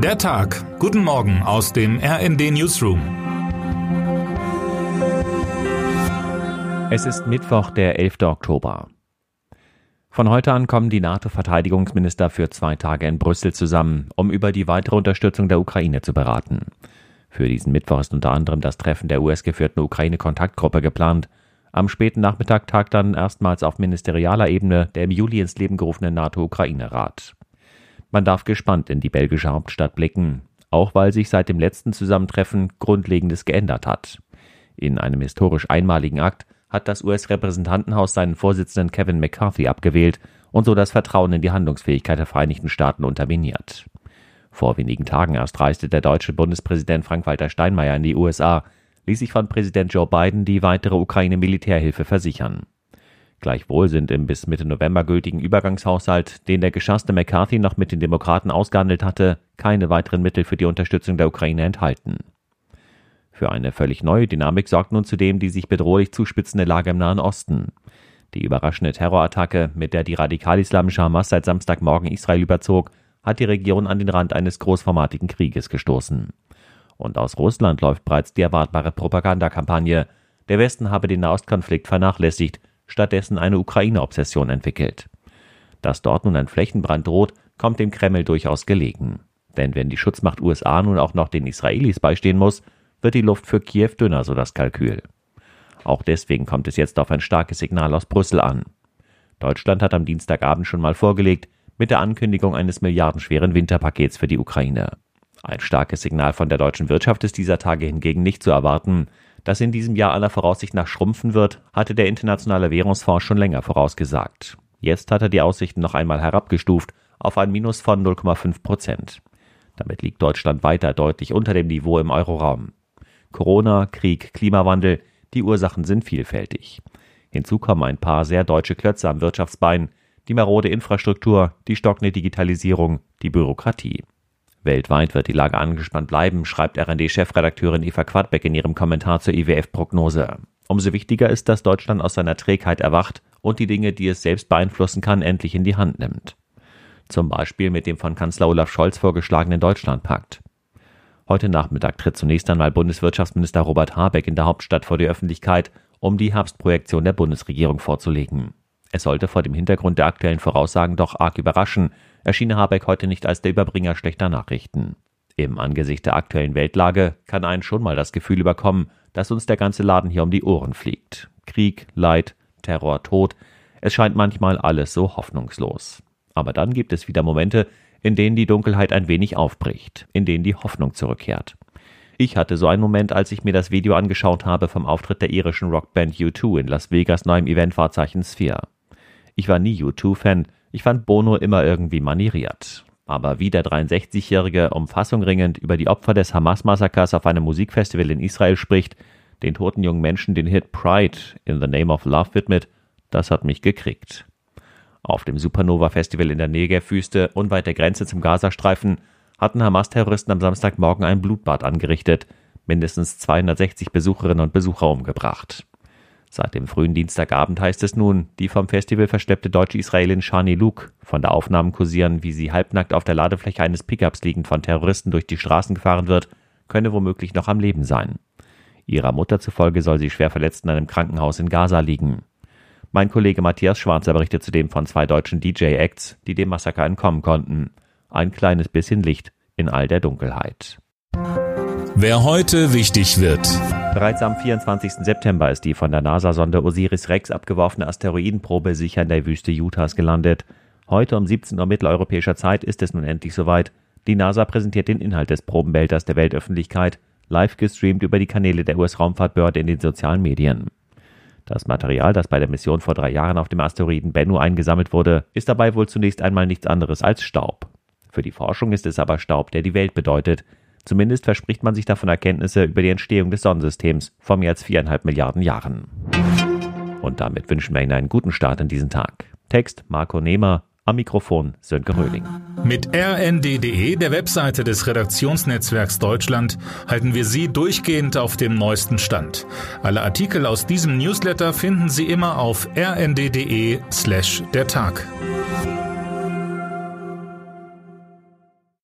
Der Tag. Guten Morgen aus dem RND Newsroom. Es ist Mittwoch, der 11. Oktober. Von heute an kommen die NATO-Verteidigungsminister für zwei Tage in Brüssel zusammen, um über die weitere Unterstützung der Ukraine zu beraten. Für diesen Mittwoch ist unter anderem das Treffen der US-geführten Ukraine-Kontaktgruppe geplant. Am späten Nachmittag tagt dann erstmals auf ministerialer Ebene der im Juli ins Leben gerufene NATO-Ukraine-Rat. Man darf gespannt in die belgische Hauptstadt blicken, auch weil sich seit dem letzten Zusammentreffen Grundlegendes geändert hat. In einem historisch einmaligen Akt hat das US-Repräsentantenhaus seinen Vorsitzenden Kevin McCarthy abgewählt und so das Vertrauen in die Handlungsfähigkeit der Vereinigten Staaten unterminiert. Vor wenigen Tagen erst reiste der deutsche Bundespräsident Frank-Walter Steinmeier in die USA, ließ sich von Präsident Joe Biden die weitere Ukraine-Militärhilfe versichern. Gleichwohl sind im bis Mitte November gültigen Übergangshaushalt, den der geschasste McCarthy noch mit den Demokraten ausgehandelt hatte, keine weiteren Mittel für die Unterstützung der Ukraine enthalten. Für eine völlig neue Dynamik sorgt nun zudem die sich bedrohlich zuspitzende Lage im Nahen Osten. Die überraschende Terrorattacke, mit der die radikal-islamische Hamas seit Samstagmorgen Israel überzog, hat die Region an den Rand eines großformatigen Krieges gestoßen. Und aus Russland läuft bereits die erwartbare Propagandakampagne. Der Westen habe den Nahostkonflikt vernachlässigt, stattdessen eine Ukraine-Obsession entwickelt. Dass dort nun ein Flächenbrand droht, kommt dem Kreml durchaus gelegen. Denn wenn die Schutzmacht USA nun auch noch den Israelis beistehen muss, wird die Luft für Kiew dünner, so das Kalkül. Auch deswegen kommt es jetzt auf ein starkes Signal aus Brüssel an. Deutschland hat am Dienstagabend schon mal vorgelegt, mit der Ankündigung eines milliardenschweren Winterpakets für die Ukraine. Ein starkes Signal von der deutschen Wirtschaft ist dieser Tage hingegen nicht zu erwarten. Dass in diesem Jahr aller Voraussicht nach schrumpfen wird, hatte der Internationale Währungsfonds schon länger vorausgesagt. Jetzt hat er die Aussichten noch einmal herabgestuft auf ein Minus von 0,5 Prozent. Damit liegt Deutschland weiter deutlich unter dem Niveau im Euroraum. Corona, Krieg, Klimawandel, die Ursachen sind vielfältig. Hinzu kommen ein paar sehr deutsche Klötze am Wirtschaftsbein, die marode Infrastruktur, die stockende Digitalisierung, die Bürokratie. Weltweit wird die Lage angespannt bleiben, schreibt RD-Chefredakteurin Eva Quadbeck in ihrem Kommentar zur IWF-Prognose. Umso wichtiger ist, dass Deutschland aus seiner Trägheit erwacht und die Dinge, die es selbst beeinflussen kann, endlich in die Hand nimmt. Zum Beispiel mit dem von Kanzler Olaf Scholz vorgeschlagenen Deutschlandpakt. Heute Nachmittag tritt zunächst einmal Bundeswirtschaftsminister Robert Habeck in der Hauptstadt vor die Öffentlichkeit, um die Herbstprojektion der Bundesregierung vorzulegen. Es sollte vor dem Hintergrund der aktuellen Voraussagen doch arg überraschen, erschien Habeck heute nicht als der Überbringer schlechter Nachrichten. Im Angesicht der aktuellen Weltlage kann einen schon mal das Gefühl überkommen, dass uns der ganze Laden hier um die Ohren fliegt. Krieg, Leid, Terror, Tod, es scheint manchmal alles so hoffnungslos. Aber dann gibt es wieder Momente, in denen die Dunkelheit ein wenig aufbricht, in denen die Hoffnung zurückkehrt. Ich hatte so einen Moment, als ich mir das Video angeschaut habe vom Auftritt der irischen Rockband U2 in Las Vegas neuem Eventwahrzeichen Sphere. Ich war nie U2-Fan, ich fand Bono immer irgendwie manieriert. Aber wie der 63-Jährige um Fassung ringend über die Opfer des Hamas-Massakers auf einem Musikfestival in Israel spricht, den toten jungen Menschen den Hit Pride in the Name of Love widmet, das hat mich gekriegt. Auf dem Supernova-Festival in der Negev-Wüste unweit der Grenze zum Gazastreifen hatten Hamas-Terroristen am Samstagmorgen ein Blutbad angerichtet, mindestens 260 Besucherinnen und Besucher umgebracht. Seit dem frühen Dienstagabend heißt es nun, die vom Festival verschleppte deutsche Israelin Shani Luke, von der Aufnahmen kursieren, wie sie halbnackt auf der Ladefläche eines Pickups liegend von Terroristen durch die Straßen gefahren wird, könne womöglich noch am Leben sein. Ihrer Mutter zufolge soll sie schwer verletzt in einem Krankenhaus in Gaza liegen. Mein Kollege Matthias Schwarzer berichtet zudem von zwei deutschen DJ-Acts, die dem Massaker entkommen konnten. Ein kleines bisschen Licht in all der Dunkelheit. Wer heute wichtig wird. Bereits am 24. September ist die von der NASA-Sonde Osiris-Rex abgeworfene Asteroidenprobe sicher in der Wüste Utahs gelandet. Heute um 17 Uhr mitteleuropäischer Zeit ist es nun endlich soweit. Die NASA präsentiert den Inhalt des Probenbehälters der Weltöffentlichkeit, live gestreamt über die Kanäle der US-Raumfahrtbehörde in den sozialen Medien. Das Material, das bei der Mission vor drei Jahren auf dem Asteroiden Bennu eingesammelt wurde, ist dabei wohl zunächst einmal nichts anderes als Staub. Für die Forschung ist es aber Staub, der die Welt bedeutet, Zumindest verspricht man sich davon Erkenntnisse über die Entstehung des Sonnensystems vor mehr als viereinhalb Milliarden Jahren. Und damit wünschen wir Ihnen einen guten Start in diesen Tag. Text Marco Nehmer, am Mikrofon Sönke Röhling. Mit rnd.de, der Webseite des Redaktionsnetzwerks Deutschland, halten wir Sie durchgehend auf dem neuesten Stand. Alle Artikel aus diesem Newsletter finden Sie immer auf rnd.de slash der Tag.